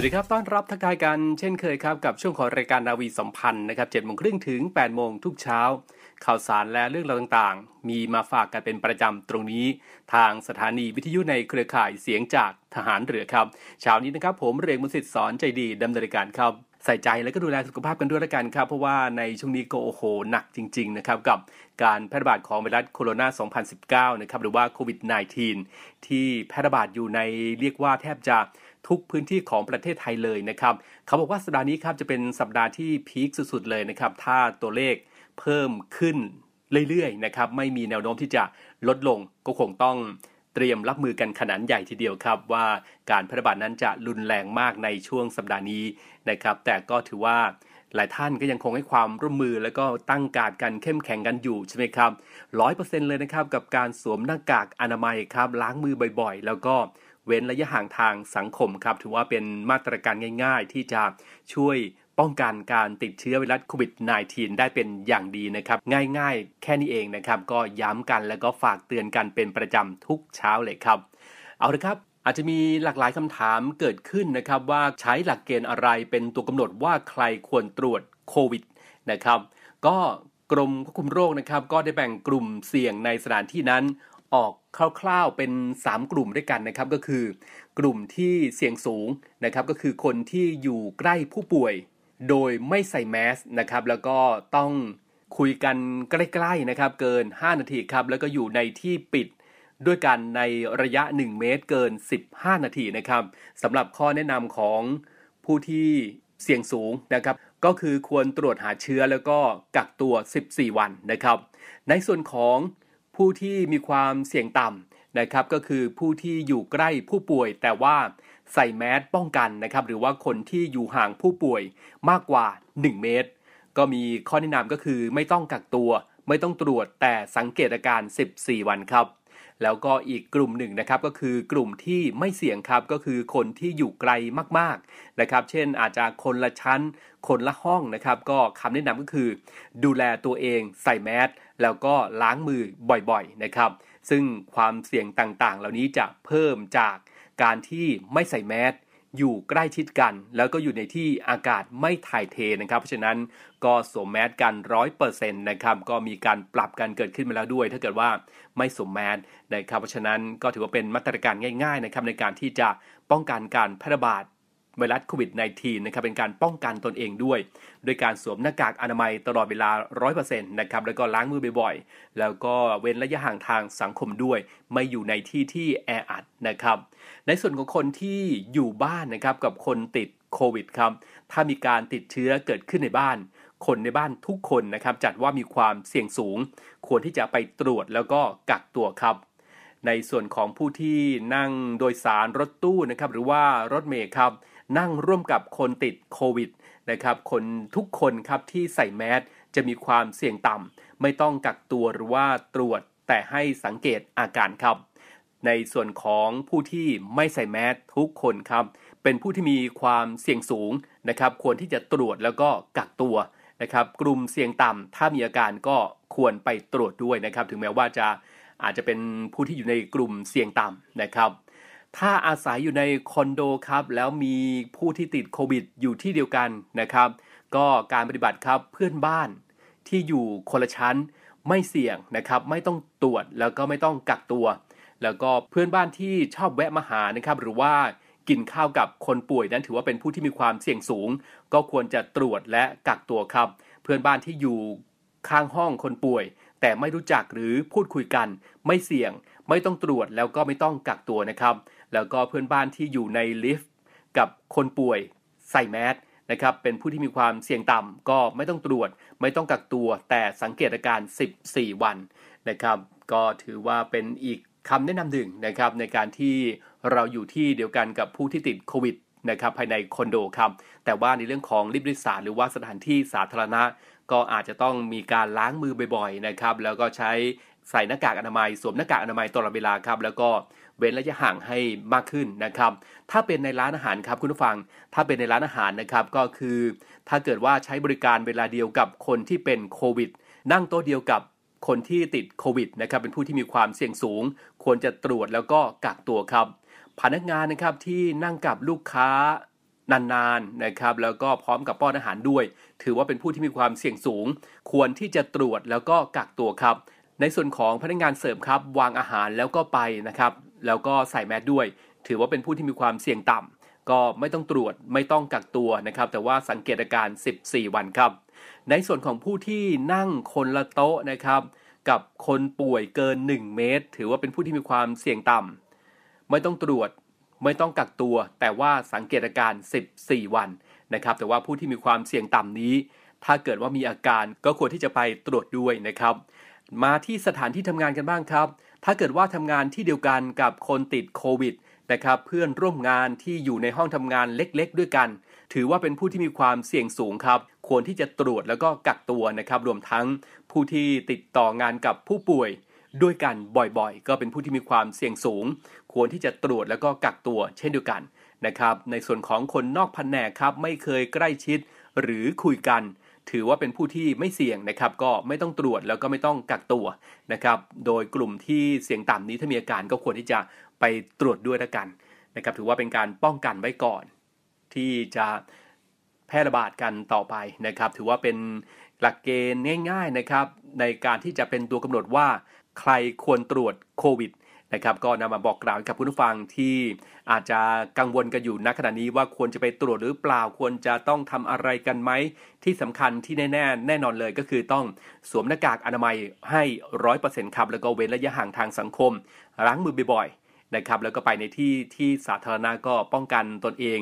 วัสดีครับ ต้อนรับทักทายกันเช่นเคยครับ กับช่วงของรายการนาวีสัมพันธ์นะครับเจ็ดโมงครึ่งถึง8ปดโมงทุกเช้า ข่าวสารและเรื่องราวต่างๆ มีมาฝากกันเป็นประจำตรงนี้ ทางสถานีวิทยุในเครือข่ายเสียงจากทหารเรือครับ เช้านี้นะครับผมเรียงมุสิตสอนใจดีดำเนินการครับใส่ใจและก็ดูแลสุขภาพกันด้วยละกันครับ เพราะว่าในช่วงนี้ก็โอ้โหหนักจริง ๆ นะครับ กับการแพร่ระบาดของไวรัสโคโรนา 2019 นะครับหรือว่าโควิด -19 ที่แพร่ระบาดอยู่ในเรียกว่าแทบจะ ทุกพื้นที่ของประเทศไทยเลยนะครับ เขาบอกว่าสัปดาห์นี้ครับจะเป็นสัปดาห์ที่พีคสุดๆเลยนะครับ ถ้าตัวเลขเพิ่มขึ้นเรื่อยๆนะครับ ไม่มีแนวโน้มที่จะลดลงก็คงต้องเตรียมรับมือกันขนาดใหญ่ทีเดียวครับว่าการแพร่ระบาดนั้นจะรุนแรงมากในช่วงสัปดาห์นี้นะครับ แต่ก็ถือว่าหลายท่านก็ยังคงให้ความร่วมมือแล้วก็ตั้งการกันเข้มแข็งกันอยู่ใช่ไหมครับร้อยเปอร์เซ็นต์เลยนะครับกับการสวมหน้ากากอนามัยครับล้างมือบ่อยๆ แล้วก็ เว้นระยะห่างทางสังคมครับ ถือว่าเป็นมาตรการง่ายๆ ที่จะช่วยป้องกันการติดเชื้อไวรัสโควิด -19 ได้เป็นอย่างดีนะครับ ง่ายๆ แค่นี้เองนะครับ ก็ย้ำกันแล้วก็ฝากเตือนกันเป็นประจำทุกเช้าเลยครับ เอาละครับอาจจะมีหลากหลายคำถามเกิดขึ้นนะครับว่าใช้หลักเกณฑ์อะไรเป็นตัวกำหนดว่าใครควรตรวจโควิดนะครับ ก็กรมควบคุมโรคนะครับ ก็ได้แบ่งกลุ่มเสี่ยงในสถานที่นั้น ออกคร่าวๆเป็น 3 กลุ่มด้วยกันนะครับก็คือ กลุ่มที่เสี่ยงสูงนะครับก็คือคนที่อยู่ใกล้ผู้ป่วย โดยไม่ใส่แมสนะครับแล้วก็ต้องคุยกันใกล้ๆนะครับเกิน 5 นาทีครับแล้วก็อยู่ในที่ปิดด้วยกันในระยะ 1 เมตรเกิน 15 นาทีนะครับสำหรับข้อแนะนำของผู้ที่เสี่ยงสูงนะครับก็คือควรตรวจหาเชื้อแล้วก็กักตัว 14 วันนะครับ ในส่วนของ ผู้ที่มีความเสี่ยงต่ำนะครับก็คือผู้ที่อยู่ใกล้ผู้ป่วย แต่ว่าใส่แมสป้องกันนะครับหรือว่าคนที่อยู่ห่างผู้ป่วยมากกว่า 1 เมตร ก็มีข้อแนะนำก็คือไม่ต้องกักตัว ไม่ต้องตรวจแต่สังเกตอาการ 14 วันครับ แล้วก็อีกกลุ่มหนึ่งนะครับก็คือกลุ่มที่ไม่เสี่ยงครับก็คือคนที่อยู่ไกลมากๆนะครับ เช่นอาจจะคนละชั้น คนละห้องนะครับ ก็คำแนะนำก็คือ ดูแลตัวเองใส่แมส แล้วก็ล้างมือบ่อยๆนะครับ ซึ่งความเสี่ยงต่างๆ เหล่านี้จะเพิ่มจากการที่ไม่ใส่แมสอยู่ใกล้ชิดกัน แล้วก็อยู่ในที่อากาศไม่ถ่ายเทนะครับ เพราะฉะนั้นก็สวมแมสกันร้อยเปอร์เซ็นต์นะครับ ก็มีการปรับกันเกิดขึ้นมาแล้วด้วย ถ้าเกิดว่าไม่สวมแมสนะครับ เพราะฉะนั้นก็ถือว่าเป็นมาตรการง่าย ๆ นะครับในการที่จะป้องกันการแพร่ระบาด ไวรัสโควิด -19 นะครับเป็นการป้องกันตนเองด้วย โดยการสวมหน้ากากอนามัยตลอดเวลา 100%นะครับแล้วก็ล้างมือบ่อยๆ แล้วก็เว้นระยะห่างทางสังคมด้วย ไม่อยู่ในที่ที่แออัดนะครับในส่วนของคนที่อยู่บ้านนะครับกับคนติดโควิดครับถ้ามีการติดเชื้อเกิดขึ้นในบ้านคนในบ้านทุกคนนะครับจัดว่ามีความเสี่ยงสูง ควรที่จะไปตรวจแล้วก็กักตัวครับ ในส่วนของผู้ที่นั่งโดยสารรถตู้นะครับหรือว่ารถเมล์ครับ นั่งร่วมกับคนติดโควิดนะครับคนทุกคนครับที่ใส่แมสจะมีความเสี่ยงต่ำไม่ต้องกักตัวหรือว่าตรวจแต่ให้สังเกตอาการครับ ในส่วนของผู้ที่ไม่ใส่แมสทุกคนครับ เป็นผู้ที่มีความเสี่ยงสูงนะครับ ควรที่จะตรวจแล้วก็กักตัวนะครับ กลุ่มเสี่ยงต่ำถ้ามีอาการก็ควรไปตรวจด้วยนะครับ ถึงแม้ว่าจะอาจจะเป็นผู้ที่อยู่ในกลุ่มเสี่ยงต่ำนะครับ ถ้าอาศัยอยู่ในคอนโดครับ แล้วมีผู้ที่ติดโควิดอยู่ที่เดียวกันนะครับ ก็การปฏิบัติครับเพื่อนบ้านที่อยู่คนละชั้นไม่เสี่ยงนะครับ ไม่ต้องตรวจแล้วก็ไม่ต้องกักตัว แล้วก็เพื่อนบ้านที่ชอบแวะมาหานะครับ หรือว่ากินข้าวกับคนป่วยนั้นถือว่าเป็นผู้ที่มีความเสี่ยงสูง ก็ควรจะตรวจและกักตัวครับ เพื่อนบ้านที่อยู่ข้างห้องคนป่วย แต่ไม่รู้จักหรือพูดคุยกัน ไม่เสี่ยง ไม่ต้องตรวจแล้วก็ไม่ต้องกักตัวนะครับ แล้วก็เพื่อนบ้านที่อยู่ในลิฟต์กับคนป่วยใส่แมสนะครับเป็นผู้ที่มีความเสี่ยงต่ำก็ไม่ต้องตรวจ ไม่ต้องกักตัว แต่สังเกตอาการ 14 วันนะครับก็ถือว่าเป็นอีกคำแนะนำหนึ่งนะครับในการที่เราอยู่ที่เดียวกันกับผู้ที่ติดโควิดนะครับภายในคอนโดครับแต่ว่าในเรื่องของริบริสาหรือว่าสถานที่สาธารณะ ก็อาจจะต้องมีการล้างมือบ่อยๆนะครับแล้วก็ใช้ใส่หน้ากากอนามัย สวมหน้ากากอนามัยตลอดเวลาครับแล้วก็ เว้นระยะห่างให้มากขึ้นนะครับ ถ้าเป็นในร้านอาหารครับคุณผู้ฟัง ถ้าเป็นในร้านอาหารนะครับก็คือ ถ้าเกิดว่าใช้บริการเวลาเดียวกับคนที่เป็นโควิด นั่งโต๊ะเดียวกับคนที่ติดโควิดนะครับเป็นผู้ที่มีความเสี่ยงสูง ควรจะตรวจแล้วก็กักตัวครับ พนักงานนะครับที่นั่งกับลูกค้านานๆนะครับแล้วก็พร้อมกับป้อนอาหารด้วย ถือว่าเป็นผู้ที่มีความเสี่ยงสูง ควรที่จะตรวจแล้วก็กักตัวครับ ในส่วนของพนักงานเสริมครับ วางอาหารแล้วก็ไปนะครับ แล้วก็ใส่แมสด้วย ถือว่าเป็นผู้ที่มีความเสี่ยงต่ำก็ไม่ต้องตรวจไม่ต้องกักตัวนะครับ แต่ว่าสังเกตอาการ 14 วันครับ ในส่วนของผู้ที่นั่งคนละโต๊ะนะครับ กับคนป่วยเกิน 1 เมตร ถือว่าเป็นผู้ที่มีความเสี่ยงต่ำไม่ต้องตรวจไม่ต้องกักตัว แต่ว่าสังเกตอาการ 14 วันนะครับ แต่ว่าผู้ที่มีความเสี่ยงต่ำนี้ ถ้าเกิดว่ามีอาการก็ควรที่จะไปตรวจด้วยนะครับ มาที่สถานที่ทำงานกันบ้างครับ ถ้าเกิดว่าทำงานที่เดียวกันกับคนติดโควิดนะครับเพื่อนร่วมงานที่อยู่ในห้องทำงานเล็กๆ ด้วยกัน ถือว่าเป็นผู้ที่มีความเสี่ยงสูงครับ ควรที่จะตรวจแล้วก็กักตัวนะครับรวมทั้งผู้ที่ติดต่องานกับผู้ป่วยด้วยกันบ่อยๆ ก็เป็นผู้ที่มีความเสี่ยงสูง ควรที่จะตรวจแล้วก็กักตัวเช่นเดียวกันนะครับในส่วนของคนนอกแผนกครับไม่เคยใกล้ชิดหรือคุยกัน ถือว่าเป็นผู้ที่ไม่เสี่ยงนะครับ ก็ไม่ต้องตรวจแล้วก็ไม่ต้องกักตัวนะครับ โดยกลุ่มที่เสี่ยงต่ำนี้ถ้ามีอาการก็ควรที่จะไปตรวจด้วยละกันนะครับ ถือว่าเป็นการป้องกันไว้ก่อน ที่จะแพร่ระบาดกันต่อไปนะครับ ถือว่าเป็นหลักเกณฑ์ง่าย ๆนะครับ ในการที่จะเป็นตัวกำหนดว่า ใครควรตรวจโควิด นะครับก็นำมาบอกกล่าวกับผู้ฟังที่อาจจะกังวลกันอยู่ณขณะนี้ว่าควรจะไปตรวจหรือเปล่าควรจะต้องทำอะไรกันไหมที่สำคัญที่แน่ๆแน่นอนเลยก็คือต้องสวมหน้ากากอนามัยให้ร้อยเปอร์เซ็นต์ครับแล้วก็เว้นระยะห่างทางสังคมล้างมือบ่อยๆนะครับแล้วก็ไปในที่ที่สาธารณะก็ป้องกันตนเอง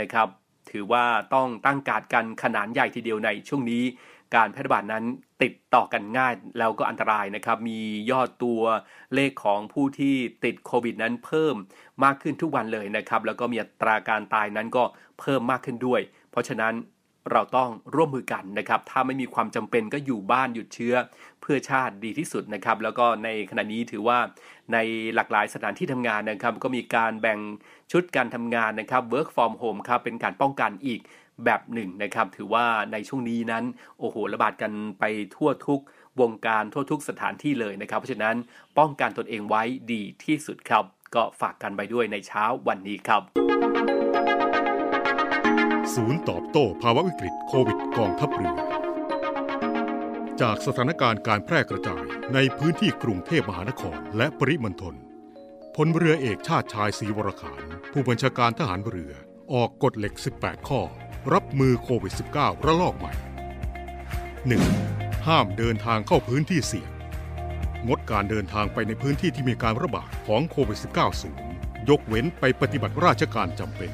นะครับถือว่าต้องตั้งการกันขนาดใหญ่ทีเดียวในช่วงนี้ การแพร่ระบาดนั้นติดต่อกันง่ายแล้วก็อันตรายนะครับ มียอดตัวเลขของผู้ที่ติดโควิดนั้นเพิ่มมากขึ้นทุกวันเลยนะครับ แล้วก็มีอัตราการตายนั้นก็เพิ่มมากขึ้นด้วย เพราะฉะนั้นเราต้องร่วมมือกันนะครับ ถ้าไม่มีความจำเป็นก็อยู่บ้านหยุดเชื้อเพื่อชาติดีที่สุดนะครับ แล้วก็ในขณะนี้ถือว่าในหลากหลายสถานที่ทำงานนะครับ ก็มีการแบ่งชุดการทำงานนะครับ work from home ครับ เป็นการป้องกันอีก แบบหนึ่งนะครับ ถือว่าในช่วงนี้นั้น โอ้โห ระบาดกันไปทั่วทุกวงการทั่วทุกสถานที่เลยนะครับ เพราะฉะนั้นป้องกันตนเองไว้ดีที่สุดครับ ก็ฝากกันไปด้วยในเช้าวันนี้ครับ ศูนย์ตอบโต้ภาวะวิกฤตโควิดกองทัพเรือจากสถานการณ์การแพร่กระจายในพื้นที่กรุงเทพมหานครและปริมณฑลพลเรือเอกชาติชายศรีวรขานผู้บัญชาการทหารเรือออกกฎเหล็ก 18 ข้อ รับมือโควิด -19 ระลอกใหม่ 1. ห้ามเดินทางเข้าพื้นที่เสี่ยง งดการเดินทางไปในพื้นที่ที่มีการระบาดของโควิด -19 สูง ยกเว้นไปปฏิบัติราชการจำเป็น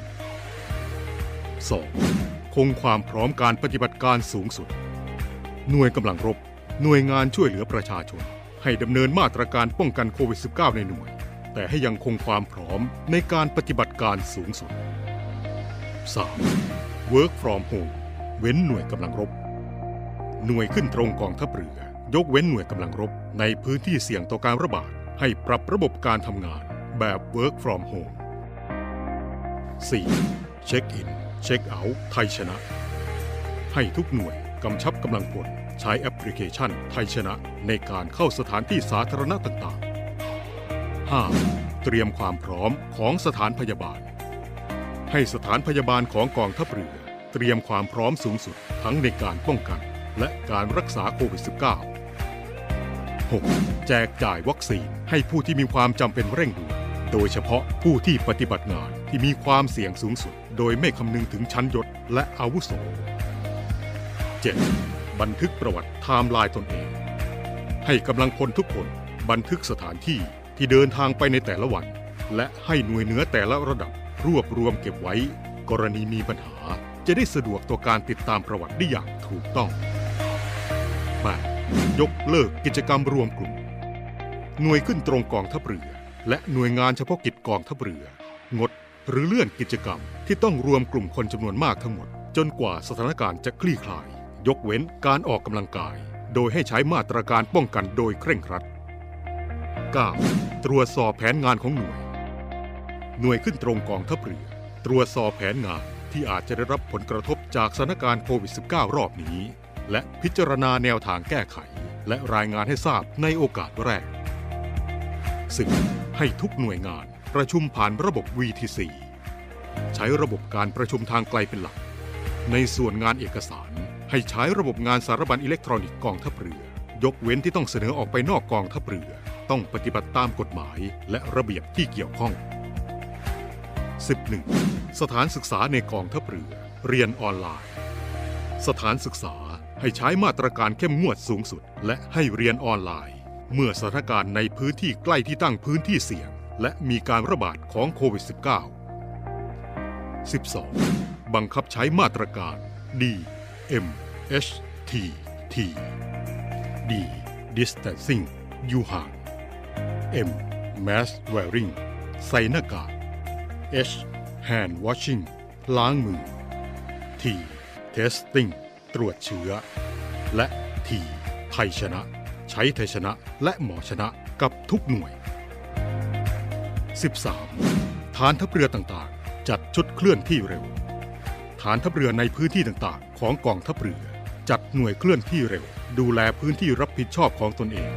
2. คงความพร้อมการปฏิบัติการสูงสุด หน่วยกำลังรบ หน่วยงานช่วยเหลือประชาชน ให้ดำเนินมาตรการป้องกันโควิด -19 ในหน่วย แต่ให้ยังคงความพร้อมในการปฏิบัติการสูงสุด 3. Work from home เว้นหน่วยกำลังรบ หน่วยขึ้นตรงกองทัพเรือ ยกเว้นหน่วยกำลังรบ ในพื้นที่เสี่ยงต่อการระบาด ให้ปรับระบบการทำงานแบบ Work from home 4. เช็คอิน เช็คเอาท์ไทยชนะ ให้ทุกหน่วยกำชับกำลังพลใช้แอปพลิเคชันไทยชนะในการเข้าสถานที่สาธารณะต่างๆ 5. เตรียมความพร้อมของสถานพยาบาล ให้สถานพยาบาลของกองทัพเรือ เตรียมความพร้อมสูงสุดทั้งในการป้องกัน และการรักษาโควิด -19 6. แจกจ่ายวัคซีนให้ผู้ที่มีความจำเป็นเร่งด่วนโดยเฉพาะผู้ที่ปฏิบัติงานที่มีความเสี่ยงสูงสุด โดยไม่คำนึงถึงชั้นยศและอาวุโส 7. บันทึกประวัติไทม์ไลน์ตนเอง ให้กำลังพลทุกคนบันทึกสถานที่ที่เดินทางไปในแต่ละวัน และให้หน่วยเหนือแต่ละระดับ รวบรวมเก็บไว้ กรณีมีปัญหาจะได้สะดวกต่อการติดตามประวัติได้อย่างถูกต้อง 8. ยกเลิกกิจกรรมรวมกลุ่ม หน่วยขึ้นตรงกองทัพเรือ และหน่วยงานเฉพาะกิจกองทัพเรือ งดหรือเลื่อนกิจกรรมที่ต้องรวมกลุ่มคนจำนวนมากทั้งหมด จนกว่าสถานการณ์จะคลี่คลาย ยกเว้นการออกกำลังกาย โดยให้ใช้มาตรการป้องกันโดยเคร่งครัด 9. ตรวจสอบแผนงานของหน่วย หน่วยขึ้นตรงกองทัพเรือ ตรวจสอบแผนงานที่อาจจะได้รับผลกระทบจากสถานการณ์โควิด -19 รอบนี้ และพิจารณาแนวทางแก้ไข และรายงานให้ทราบในโอกาสแรก 10. ให้ทุกหน่วยงานประชุมผ่านระบบ VTC ใช้ระบบการประชุมทางไกลเป็นหลัก ในส่วนงานเอกสารให้ใช้ระบบงานสารบัญอิเล็กทรอนิกส์กองทัพเรือ ยกเว้นที่ต้องเสนอออกไปนอกกองทัพเรือ ต้องปฏิบัติตามกฎหมายและระเบียบที่เกี่ยวข้อง 11. สถานศึกษาในกองทัพเรือ เรียนออนไลน์ สถานศึกษาให้ใช้มาตรการเข้มงวดสูงสุด และให้เรียนออนไลน์ เมื่อสถานการณ์ในพื้นที่ใกล้ที่ตั้งพื้นที่เสี่ยง และมีการระบาดของโควิด -19 12. บังคับใช้มาตรการ D M H T T D distancing อยู่ห่าง M mask wearing ใส่หน้ากาก H hand washing ล้างมือ T testing ตรวจเชื้อ และ T ไทยชนะ ใช้ไทยชนะและหมอชนะกับทุกหน่วย 13. ฐานทัพเรือต่างๆ จัดชุดเคลื่อนที่เร็ว ฐานทัพเรือในพื้นที่ต่างๆ ของกองทัพเรือ จัดหน่วยเคลื่อนที่เร็ว ดูแลพื้นที่รับผิดชอบของตนเอง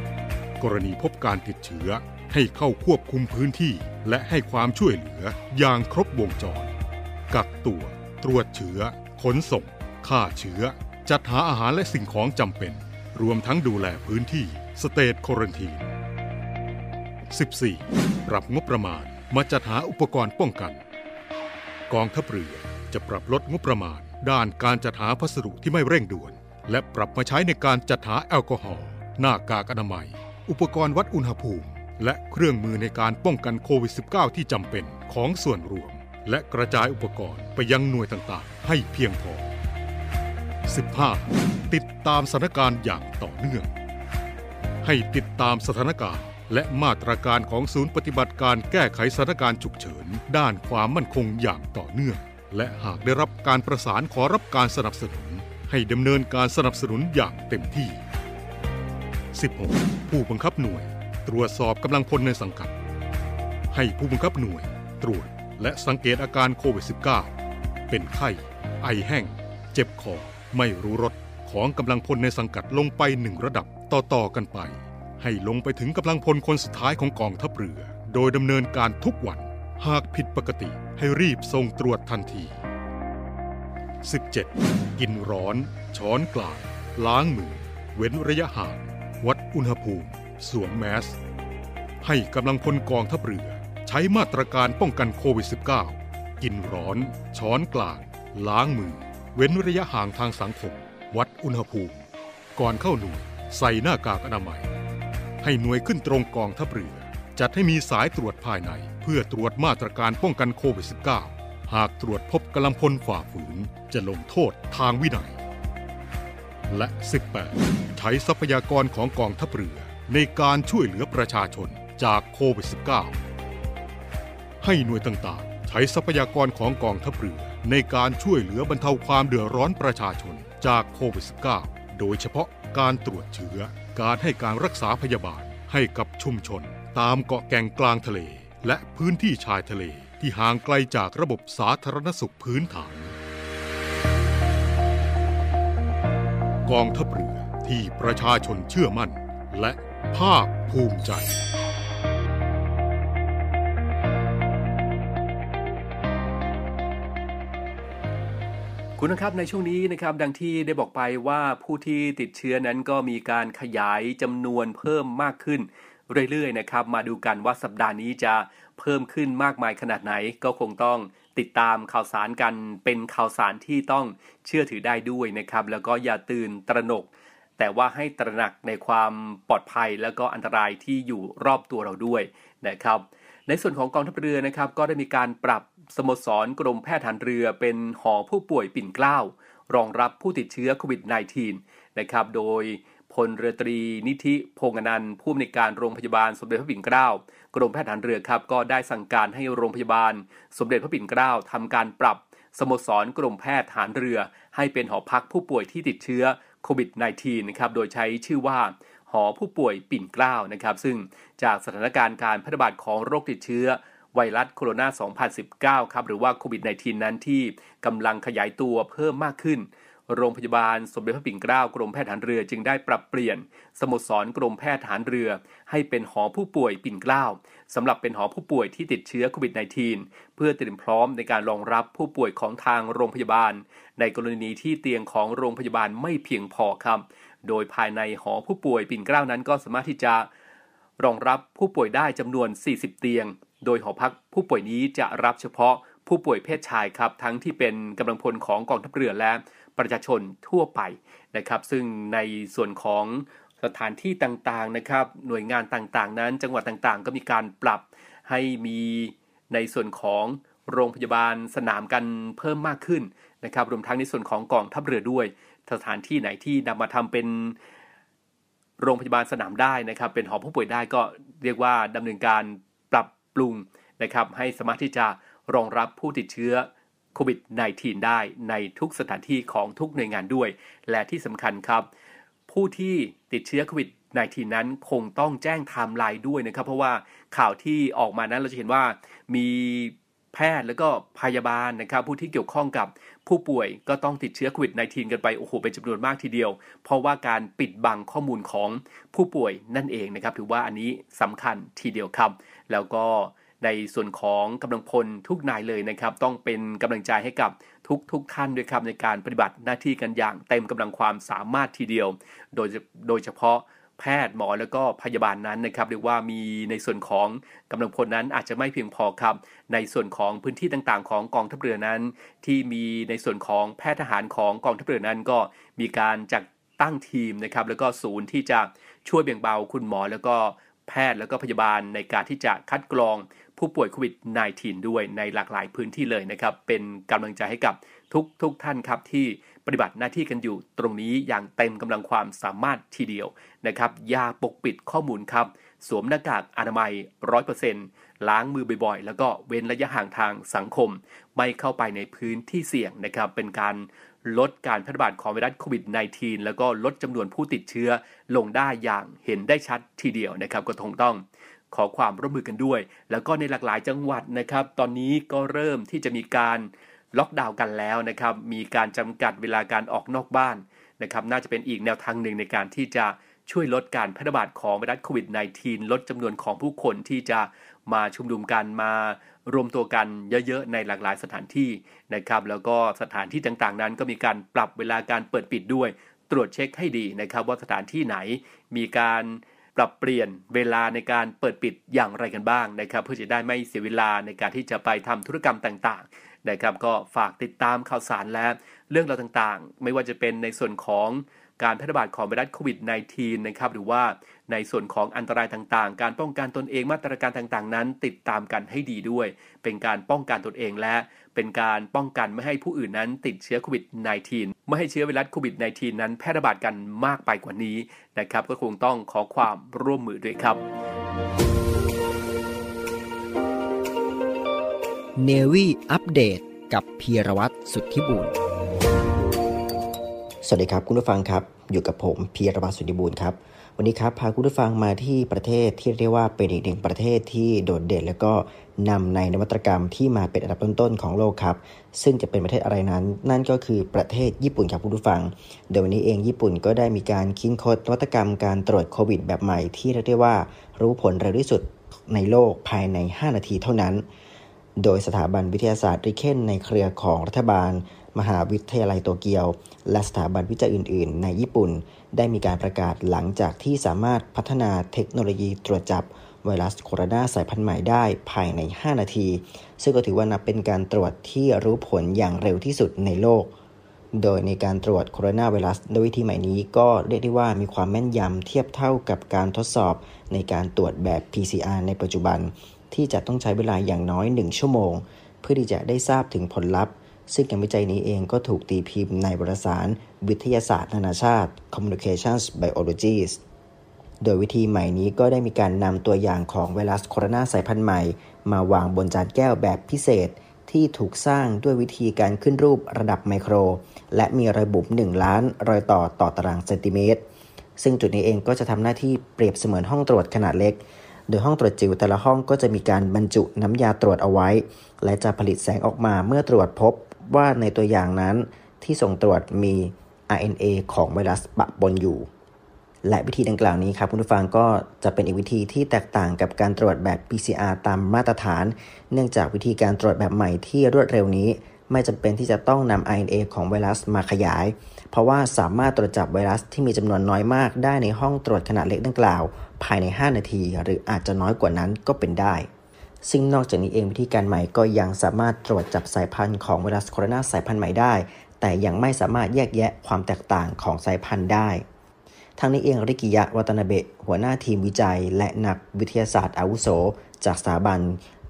กรณีพบการติดเชื้อ ให้เข้าควบคุมพื้นที่ และให้ความช่วยเหลืออย่างครบวงจร กักตัว ตรวจเชื้อ ขนส่ง ฆ่าเชื้อ จัดหาอาหารและสิ่งของจำเป็น รวมทั้งดูแลพื้นที่สเตทโครันทีน 14. ปรับงบประมาณมาจัดหาอุปกรณ์ป้องกัน กองทัพเรือจะปรับลดงบประมาณ ด้านการจัดหาพัสดุที่ไม่เร่งด่วน และปรับมาใช้ในการจัดหาแอลกอฮอล์หน้ากากอนามัย อุปกรณ์วัดอุณหภูมิ และเครื่องมือในการป้องกันโควิด -19 ที่จำเป็นของส่วนรวม และกระจายอุปกรณ์ไปยังหน่วยต่างๆ ให้เพียงพอ 15. ติดตามสถานการณ์อย่างต่อเนื่อง ให้ติดตามสถานการณ์ และมาตรการของศูนย์ปฏิบัติการแก้ไขสถานการณ์ฉุกเฉิน ด้านความมั่นคงอย่างต่อเนื่อง และหากได้รับการประสานขอรับการสนับสนุน ให้ดำเนินการสนับสนุนอย่างเต็มที่ 16. ผู้บังคับหน่วย ตรวจสอบกำลังพลในสังกัด ให้ผู้บังคับหน่วยตรวจและสังเกตอาการโควิด -19 เป็นไข้ ไอแห้ง เจ็บคอ ไม่รู้รสของกำลังพลในสังกัดลงไปหนึ่งระดับต่อๆกันไป ให้ลงไปถึงกำลังพลคนสุดท้ายของกองทัพเรือ โดยดำเนินการทุกวัน หากผิดปกติให้รีบส่งตรวจทันที 17. กินร้อน ช้อนกลาง ล้างมือ เว้นระยะห่าง วัดอุณหภูมิ สวมแมส ให้กำลังพลกองทัพเรือ ใช้มาตรการป้องกันโควิด -19 กินร้อน ช้อนกลาง ล้างมือ เว้นระยะห่างทางสังคม วัดอุณหภูมิ ก่อนเข้าหน่วยใส่หน้ากากอนามัย ให้หน่วยขึ้นตรงกองทัพเรือ จัดให้มีสายตรวจภายใน เพื่อตรวจมาตรการป้องกันโควิด -19 หากตรวจพบกำลังพลฝ่าฝืน จะลงโทษทางวินัยและ 18 ใช้ทรัพยากรของกองทัพเรือ ในการช่วยเหลือประชาชนจากโควิด -19 ให้หน่วยต่างๆ ใช้ทรัพยากรของกองทัพเรือ ในการช่วยเหลือบรรเทาความเดือดร้อนประชาชนจากโควิด -19 โดยเฉพาะการตรวจเชื้อ การให้การรักษาพยาบาลให้กับชุมชน ตามเกาะแก่งกลางทะเล และพื้นที่ชายทะเลที่ห่างไกลจากระบบสาธารณสุขพื้นฐาน กองทัพเรือที่ประชาชนเชื่อมั่น และ ภาคภูมิใจคุณนะครับในช่วงนี้นะครับดังที่ได้บอกไปว่าผู้ที่ติดเชื้อนั้นก็มีการขยายจำนวนเพิ่มมากขึ้นเรื่อยๆนะครับ มาดูกันว่าสัปดาห์นี้จะเพิ่มขึ้นมากมายขนาดไหน ก็คงต้องติดตามข่าวสารกันเป็นข่าวสารที่ต้องเชื่อถือได้ด้วยนะครับ แล้วก็อย่าตื่นตระหนก แต่ว่าให้ตระหนักในความปลอดภัยแล้วก็อันตรายที่อยู่รอบตัวเราด้วยนะครับ ในส่วนของกองทัพเรือนะครับก็ได้มีการปรับสโมสรกรมแพทย์ฐานเรือเป็นหอผู้ป่วยปิ่นเกล้ารองรับผู้ติดเชื้อโควิด -19 นะครับ โดยพลเรือตรีนิธิพงษ์อนันต์ผู้อำนวยการโรงพยาบาลสมเด็จพระปิ่นเกล้ากรมแพทย์ฐานเรือครับก็ได้สั่งการให้โรงพยาบาลสมเด็จพระปิ่นเกล้าทำการปรับสโมสรกรมแพทย์ฐานเรือ ให้เป็นหอพักผู้ป่วยที่ติดเชื้อ โควิด -19 นะครับ โดยใช้ชื่อว่าหอผู้ป่วยปิ่นเกล้านะครับ ซึ่งจากสถานการณ์การแพร่ระบาดของโรคติดเชื้อไวรัสโคโรนา 2019 ครับ หรือว่าโควิด -19 นั้นที่กำลังขยายตัวเพิ่มมากขึ้น โรงพยาบาลสมเด็จพระปิ่นเกล้ากรมแพทย์ฐานเรือจึงได้ปรับเปลี่ยน สโมสรกรมแพทย์ฐานเรือ ให้เป็นหอผู้ป่วยปิ่นเกล้าสำหรับเป็นหอผู้ป่วยที่ติดเชื้อโควิด -19 เพื่อเตรียมพร้อมในการรองรับผู้ป่วยของทางโรงพยาบาล ในกรณีที่เตียงของโรงพยาบาลไม่เพียงพอครับ โดยภายในหอผู้ป่วยปิ่นเกล้านั้นก็สามารถที่จะรองรับผู้ป่วยได้จำนวน 40 เตียง โดยหอพักผู้ป่วยนี้จะรับเฉพาะ ผู้ป่วยเพศชายครับ ทั้งที่เป็นกำลังพลของกองทัพเรือและประชาชนทั่วไปนะครับ ซึ่งในส่วนของสถานที่ต่างๆนะครับ หน่วยงานต่างๆ นั้น จังหวัดต่างๆ ก็มีการปรับให้มีในส่วนของโรงพยาบาลสนามกันเพิ่มมากขึ้นนะครับ รวมทั้งในส่วนของกองทัพเรือด้วย สถานที่ไหนที่นำมาทำเป็นโรงพยาบาลสนามได้นะครับ เป็นหอผู้ป่วยได้ก็เรียกว่าดำเนินการปรับปรุงนะครับ ให้สามารถที่จะ รองรับผู้ติดเชื้อโควิด -19 ได้ในทุกสถานที่ของทุกหน่วยงานด้วย และที่สำคัญครับ ผู้ที่ติดเชื้อโควิด -19 นั้นคงต้องแจ้งไทม์ไลน์ด้วยนะครับ เพราะว่าข่าวที่ออกมานั้นเราจะเห็นว่ามีแพทย์แล้วก็พยาบาลนะครับ ผู้ที่เกี่ยวข้องกับผู้ป่วยก็ต้องติดเชื้อโควิด -19 กันไปโอ้โหเป็นจำนวนมากทีเดียว เพราะว่าการปิดบังข้อมูลของผู้ป่วยนั่นเองนะครับ ถือว่าอันนี้สำคัญทีเดียวครับ แล้วก็ ในส่วนของกำลังพลทุกนายเลยนะครับ ต้องเป็นกำลังใจให้กับทุกทุกท่านด้วยครับในการปฏิบัติหน้าที่กันอย่างเต็มกำลังความสามารถทีเดียว โดยโดยเฉพาะแพทย์หมอแล้วก็พยาบาลนั้นนะครับเรียกว่ามีในส่วนของกำลังพลนั้นอาจจะไม่เพียงพอครับ ในส่วนของพื้นที่ต่างๆ ของกองทัพเรือนั้น ที่มีในส่วนของแพทย์ทหารของกองทัพเรือนั้นก็มีการจัดตั้งทีมนะครับแล้วก็ศูนย์ที่จะช่วยเบี่ยงเบาคุณหมอแล้วก็ แพทย์แล้วก็พยาบาลในการที่จะคัดกรองผู้ป่วยโควิด -19 ด้วยในหลากหลายพื้นที่เลยนะครับ เป็นกำลังใจให้กับทุกทุกท่านครับที่ปฏิบัติหน้าที่กันอยู่ตรงนี้อย่างเต็มกำลังความสามารถทีเดียวนะครับอย่าปกปิดข้อมูลครับ สวมหน้ากากอนามัย 100%ล้างมือบ่อยๆ แล้วก็เว้นระยะห่างทางสังคม ไม่เข้าไปในพื้นที่เสี่ยงนะครับ เป็นการ ลดการแพร่ระบาดของไวรัสโควิด -19 แล้วก็ลดจำนวนผู้ติดเชื้อลงได้อย่างเห็นได้ชัดทีเดียวนะครับ ก็คงต้องขอความร่วมมือกันด้วย แล้วก็ในหลากหลายจังหวัดนะครับ ตอนนี้ก็เริ่มที่จะมีการล็อกดาวน์กันแล้วนะครับ มีการจำกัดเวลาการออกนอกบ้านนะครับ น่าจะเป็นอีกแนวทางหนึ่งในการที่จะ ช่วยลดการแพร่ระบาดของไวรัสโควิด -19 ลดจำนวนของผู้คนที่จะมาชุมนุมกันมารวมตัวกันเยอะๆ ในหลากหลายสถานที่นะครับ แล้วก็สถานที่ต่างๆ นั้นก็มีการปรับเวลาการเปิดปิดด้วย ตรวจเช็คให้ดีนะครับ ว่าสถานที่ไหนมีการปรับเปลี่ยนเวลาในการเปิดปิดอย่างไรกันบ้างนะครับ เพื่อจะได้ไม่เสียเวลาในการที่จะไปทำธุรกรรมต่างๆนะครับ ก็ฝากติดตามข่าวสารและเรื่องราวต่างๆ ไม่ว่าจะเป็นในส่วนของ การแพร่ระบาดของไวรัสโควิด -19 นะครับหรือว่าในส่วนของอันตรายต่างๆ การป้องกันตนเองมาตรการต่างๆ นั้น ติดตามกันให้ดีด้วย เป็นการป้องกันตนเองและ เป็นการป้องกันไม่ให้ผู้อื่นนั้นติดเชื้อโควิด -19 ไม่ให้เชื้อไวรัสโควิด -19 นั้นแพร่ระบาดกันมากไปกว่านี้นะครับก็คงต้องขอความร่วมมือด้วยครับ เนวี่อัปเดตกับพีรวัตรสุทธิบุญ สวัสดีครับ คุณผู้ฟังครับ อยู่กับผมพีรวัตรสุทธิบุญครับ วันนี้ครับพาคุณผู้ฟังมาที่ประเทศที่เรียกว่าเป็นอีกหนึ่งประเทศที่โดดเด่น แล้วก็นำในนวัตกรรมที่มาเป็นอันดับต้นๆของโลกครับ ซึ่งจะเป็นประเทศอะไรนั้น นั่นก็คือประเทศญี่ปุ่นครับคุณผู้ฟังโดยวันนี้เองญี่ปุ่นก็ได้มีการคิดค้นนวัตกรรมการตรวจโควิด แบบใหม่ที่เรียกว่ารู้ผลเร็วที่สุดในโลกภายใน 5 นาทีเท่านั้น โดยสถาบันวิทยาศาสตร์ริเคนในเครือของรัฐบาล มหาวิทยาลัยโตเกียว และสถาบันวิจัยอื่น ๆ ในญี่ปุ่น ได้มีการประกาศหลังจากที่สามารถพัฒนาเทคโนโลยีตรวจจับไวรัสโคโรนาสายพันธุ์ใหม่ได้ภายใน 5 นาที ซึ่งก็ถือว่านับเป็นการตรวจที่รู้ผลอย่างเร็วที่สุดในโลก โดยในการตรวจโคโรนาไวรัสด้วยวิธีใหม่นี้ก็เรียกได้ว่ามีความแม่นยำเทียบเท่ากับการทดสอบในการตรวจแบบ PCR ในปัจจุบัน ที่จะต้องใช้เวลาอย่างน้อย 1 ชั่วโมง เพื่อที่จะได้ทราบถึงผลลัพธ์ ซึ่งการวิจัยนี้เองก็ถูกตีพิมพ์ในวารสาร วิทยาศาสตร์นานาชาติ Communications Biologies โดยวิธีใหม่นี้ก็ได้มีการนำตัวอย่างของไวรัสโคโรนาสายพันธุ์ใหม่ มาวางบนจานแก้วแบบพิเศษ ที่ถูกสร้างด้วยวิธีการขึ้นรูประดับไมโคร และมีระบุ1ล้าน รอยต่อต่อตารางเซนติเมตร ซึ่งจุดนี้เองก็จะทำหน้าที่เปรียบเสมือนห้องตรวจขนาดเล็ก โดยห้องตรวจจิ๋วแต่ละห้องก็จะมีการบรรจุน้ำยาตรวจเอาไว้ และจะผลิตแสงออกมาเมื่อตรวจพบ ว่าในตัวอย่างนั้นที่ส่งตรวจมี RNA ของไวรัสปะปนอยู่ และวิธีดังกล่าวนี้ครับคุณผู้ฟังก็จะเป็นอีกวิธีที่แตกต่างกับการตรวจแบบ PCR ตามมาตรฐาน เนื่องจากวิธีการตรวจแบบใหม่ที่รวดเร็วนี้ ไม่จำเป็นที่จะต้องนำ RNA ของไวรัสมาขยาย เพราะว่าสามารถตรวจจับไวรัสที่มีจำนวนน้อยมากได้ในห้องตรวจขนาดเล็กดังกล่าว ภายใน 5 นาที หรืออาจจะน้อยกว่านั้นก็เป็นได้ ซึ่งนอกจากนี้เองวิธีการใหม่ก็ยังสามารถตรวจจับสายพันธุ์ของไวรัสโคโรนาสายพันธุ์ใหม่ได้ แต่ยังไม่สามารถแยกแยะความแตกต่างของสายพันธุ์ได้ทั้งนี้เองริกิยะวัตนาเบะหัวหน้าทีมวิจัย และนักวิทยาศาสตร์อาวุโส จากสถาบัน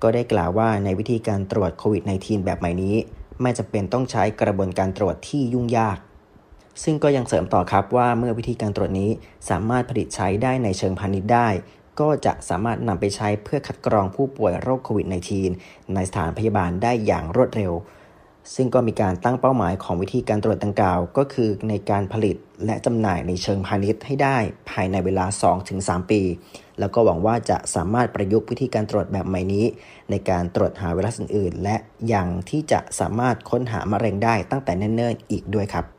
ก็ได้กล่าวว่าในวิธีการตรวจโควิด -19 แบบใหม่นี้ ไม่จำเป็นต้องใช้กระบวนการตรวจที่ยุ่งยาก ซึ่งก็ยังเสริมต่อครับว่าเมื่อวิธีการตรวจนี้สามารถผลิตใช้ได้ในเชิงพาณิชย์ได้ ก็จะสามารถนำไปใช้เพื่อคัดกรองผู้ป่วยโรคโควิด -19 ในสถานพยาบาลได้อย่างรวดเร็ว ซึ่งก็มีการตั้งเป้าหมายของวิธีการตรวจดังกล่าว ก็คือในการผลิตและจำหน่ายในเชิงพาณิชย์ให้ได้ภายในเวลา 2-3 ปี แล้วก็หวังว่าจะสามารถประยุกต์วิธีการตรวจแบบใหม่นี้ ในการตรวจหาไวรัสอื่นๆ และยังที่จะสามารถค้นหามะเร็งได้ตั้งแต่เนิ่นๆอีกด้วยครับ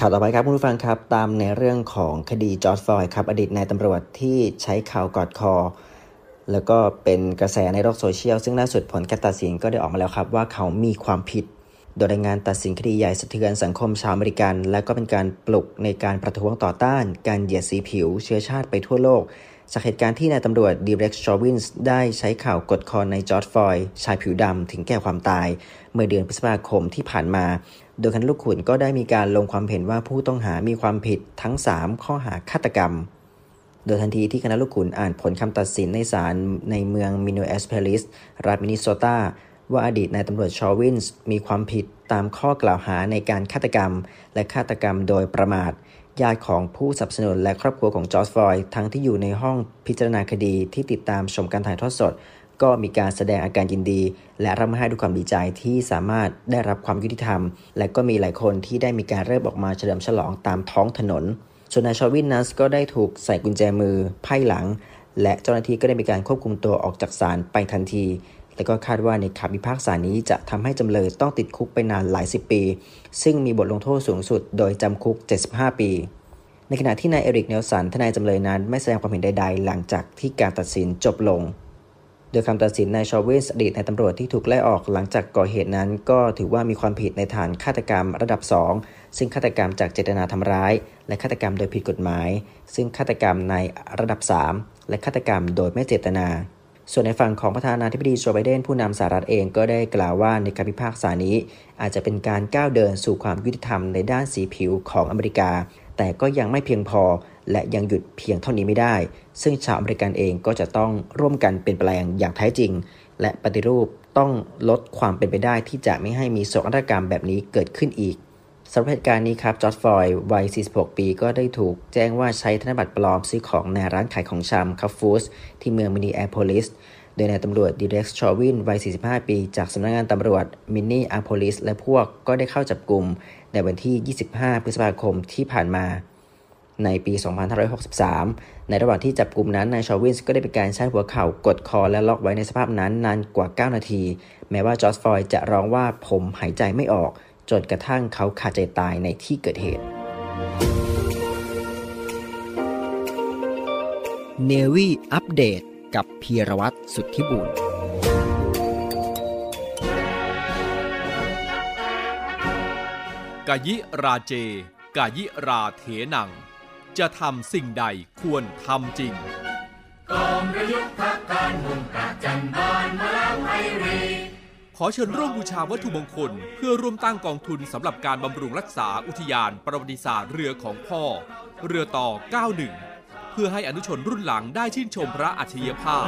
ข่าวต่อไปครับคุณผู้ฟังครับ ตามในเรื่องของคดีจอร์จฟลอยด์ครับ อดีตนายตำรวจที่ใช้เข่ากดคอ แล้วก็เป็นกระแสในโลกโซเชียล ซึ่งล่าสุดผลการตัดสินก็ได้ออกมาแล้วครับ ว่าเขามีความผิด โดยรายงานตัดสินคดีใหญ่สะเทือนสังคมชาวอเมริกัน และก็เป็นการปลุกในการประท้วงต่อต้าน การเหยียดสีผิว เชื้อชาติไปทั่วโลก จากเหตุการณ์ที่นายตำรวจดีเร็กชอวินส์ได้ใช้เข่ากดคอนายจอร์จฟลอยด์ชายผิวดำถึงแก่ความตาย เมื่อเดือนพฤษภาคมที่ผ่านมา โดยคณะลูกขุนก็ได้มีการลงความเห็นว่าผู้ต้องหามีความผิดทั้ง 3 ข้อหาฆาตกรรม โดยทันทีที่คณะลูกขุนอ่านผลคำตัดสินในศาลในเมืองมินนีแอโพลิสรัฐมินนิโซตาว่าอดีตนายตำรวจชอวินส์มีความผิดตามข้อกล่าวหาในการฆาตกรรม และฆาตกรรมโดยประมาทญาติของผู้สนับสนุนและครอบครัวของจอร์จฟลอยด์ทั้งที่อยู่ในห้องพิจารณาคดีที่ติดตามชมการถ่ายทอดสด ก็มีการแสดงอาการยินดี และร่ำไห้ด้วยความดีใจที่สามารถได้รับความยุติธรรม และก็มีหลายคนที่ได้มีการเริ่มออกมาเฉลิมฉลองตามท้องถนนส่วนนายชอวินนัสก็ได้ถูกใส่กุญแจมือไพ่หลัง และเจ้าหน้าที่ก็ได้มีการควบคุมตัวออกจากศาลไปทันที และก็คาดว่าในคำพิพากษานี้จะทำให้จำเลยต้องติดคุกไปนานหลายสิบปี ซึ่งมีบทลงโทษสูงสุดโดยจำคุก 75 ปี ในขณะที่นายเอริกเนลสันทนายจำเลยนั้น ไม่แสดงความเห็นใดๆ หลังจากที่การตัดสินจบลง โดยคำตัดสินนายชอวินส์อดีตนายตำรวจที่ถูกไล่ออกหลังจากก่อเหตุนั้น ก็ถือว่ามีความผิดในฐานฆาตกรรมระดับ 2 ซึ่งฆาตกรรมจากเจตนาทำร้าย และฆาตกรรมโดยผิดกฎหมาย ซึ่งฆาตกรรมในระดับ 3 และฆาตกรรมโดยไม่เจตนา ส่วนในฝั่งของประธานาธิบดีโจไบเดนผู้นำสหรัฐเองก็ได้กล่าวว่าในการพิพากษานี้ อาจจะเป็นการก้าวเดินสู่ความยุติธรรมในด้านสีผิวของอเมริกา แต่ก็ยังไม่เพียงพอ และยังหยุดเพียงเท่านี้ไม่ได้ ซึ่งชาวอเมริกันเองก็จะต้องร่วมกันเปลี่ยนแปลงอย่างแท้จริง และปฏิรูปต้องลดความเป็นไปได้ที่จะไม่ให้มีโศกนาฏกรรมแบบนี้เกิดขึ้นอีกสำหรับเหตุการณ์นี้ครับจอร์จฟลอยด์วัย 46 ปีก็ได้ถูกแจ้งว่าใช้ธนบัตรปลอมซื้อของในร้านขายของชำ Cup Foods ที่เมืองมินนีแอโพลิสโดยนายตำรวจดีเร็กชอวินวัย 45 ปี จากสำนักงานตำรวจมินนีแอโพลิสและพวกก็ได้เข้าจับกลุ่มในวันที่ 25 พฤษภาคมที่ผ่านมา ในปี 2563 ในระหว่างที่จับกลุ่มนั้นนายชอวินส์ก็ได้เป็นการใช้หัวเข่ากดคอและล็อกไว้ในสภาพนั้นนานกว่า 9 นาที แม้ว่าจอร์จฟอยจะร้องว่าผมหายใจไม่ออก จนกระทั่งเขาขาดใจตายในที่เกิดเหตุเนวี่อัปเดตกับพีรวัตรสุทธิบุญกายิราเจ กายิราเถนัง จะทำสิ่งใดควรทำจริงกองประยุทธ์พักการมุ่งประจันบานมาแล้วไพรี ขอเชิญร่วมบูชาวัตถุมงคล เพื่อร่วมตั้งกองทุนสำหรับการบำรุงรักษาอุทยานประวัติศาสตร์เรือของพ่อ เรือต่อ 91 เพื่อให้อนุชนรุ่นหลังได้ชื่นชมพระอัจฉริยภาพ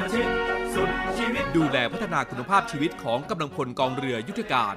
ดูแลพัฒนาคุณภาพชีวิตของกำลังพลกองเรือยุทธการ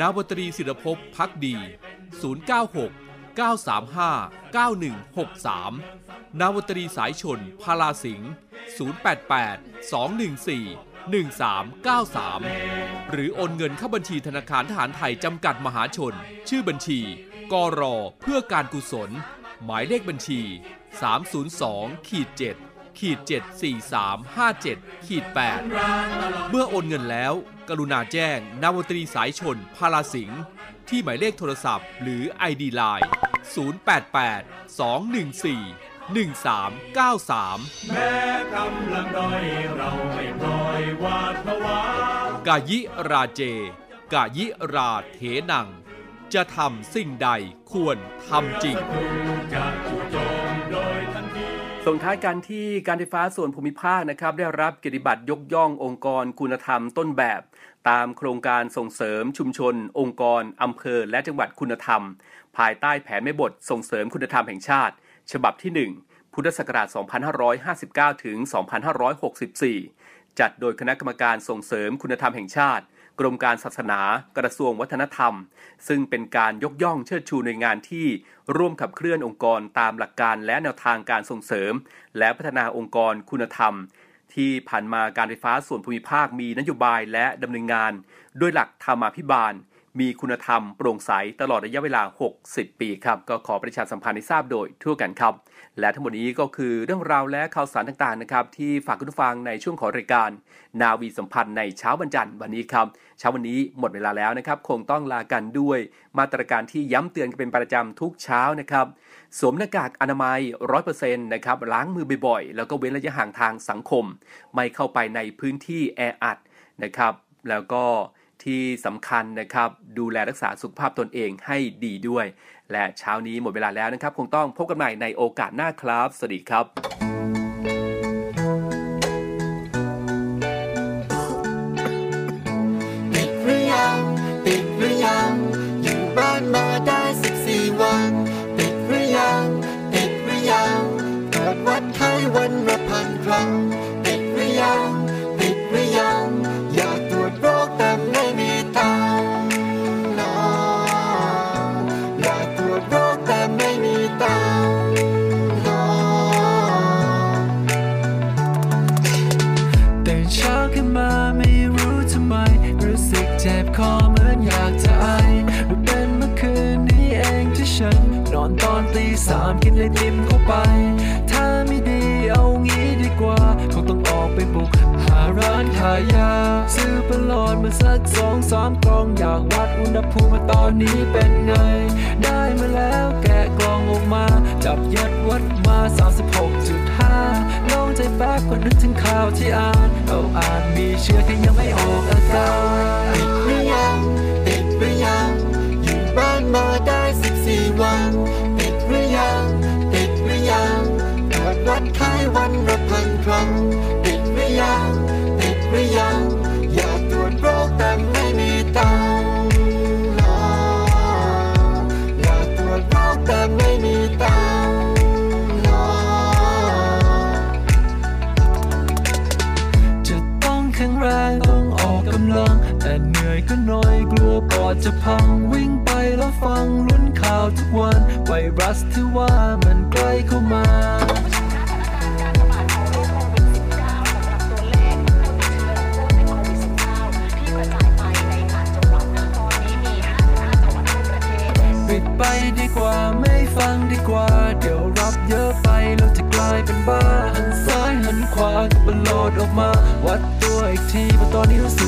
นาวตรีศิรภพพักดี 096 935 9163 นาวตรีสายชน พาลาสิงห์088 214 1393 หรือโอนเงินเข้าบัญชีธนาคารทหารไทยจำกัดมหาชน ชื่อบัญชี กรอเพื่อการกุศล หมายเลขบัญชี 302ขีด7 ขีด74357ขีด8เมื่อโอนเงินแล้ว กรุณาแจ้ง นาวตรีสายชน พาราสิงห์ที่หมายเลขโทรศัพท์ หรือ ID Line 088 214 1393 แม้กำลังด้อยเราไม่ปล่อยวาดภาวากายิราเจ กายิราเถนัง จะทำสิ่งใดควรทำจริง ส่งท้ายกันที่การไฟฟ้าส่วนภูมิภาคนะครับ ได้รับเกียรติบัตรยกย่ององค์กรคุณธรรมต้นแบบ ตามโครงการส่งเสริมชุมชน องค์กรอำเภอและจังหวัดคุณธรรม ภายใต้แผนแม่บทส่งเสริมคุณธรรมแห่งชาติ ฉบับที่ 1 พุทธศักราช 2559 ถึง 2564 จัดโดยคณะกรรมการส่งเสริมคุณธรรมแห่งชาติ กรมการศาสนากระทรวงวัฒนธรรม ซึ่งเป็นการยกย่องเชิดชูในงานที่ร่วมขับเคลื่อนองค์กรตามหลักการและแนวทางการส่งเสริม และพัฒนาองค์กรคุณธรรม ที่ผ่านมาการไฟฟ้าส่วนภูมิภาคมีนโยบายและดำเนินงาน ด้วยหลักธรรมาภิบาล มีคุณธรรมโปร่งใสตลอดระยะเวลา 60 ปีครับ ก็ขอประชาสัมพันธ์ให้ทราบโดยทั่วกันครับ และทั้งหมดนี้ก็คือเรื่องราวและข่าวสารต่างๆนะครับ ที่ฝากคุณผู้ฟังในช่วงของรายการ นาวีสัมพันธ์ในเช้าวันจันทร์วันนี้ครับ เช้าวันนี้หมดเวลาแล้วนะครับ คงต้องลากันด้วยมาตรการที่ย้ำเตือนกันเป็นประจำทุกเช้านะครับสวมหน้ากากอนามัย 100%นะครับล้างมือบ่อยๆ แล้วก็เว้นระยะห่างทางสังคม ไม่เข้าไปในพื้นที่แออัดนะครับ แล้วก็ ที่สำคัญนะครับ ดูแลรักษาสุขภาพตนเองให้ดีด้วย และเช้านี้หมดเวลาแล้วนะครับ คงต้องพบกันใหม่ในโอกาสหน้าครับ สวัสดีครับามกล่องอยากวัดอุณหภูมิตอนนี้เป็นไง ได้มาแล้วแกะกล่องออกมา จับยัดวัดมา 36.5ลองใจแป๊บก็นึกถึงข่าวที่อ่านเราอ่านมีเชื้อแค่ยังไม่ออกอาการ ว่ามันใกล้เข้ามาปิดไปดีกว่าไม่ฟังดีกว่า เดี๋ยวรับเยอะไปเราจะกลายเป็นบ้าหันซ้ายหันขวาก็บอลโลดออกมา วัดตัวอีกทีเพราะตอนนี้รู้สึก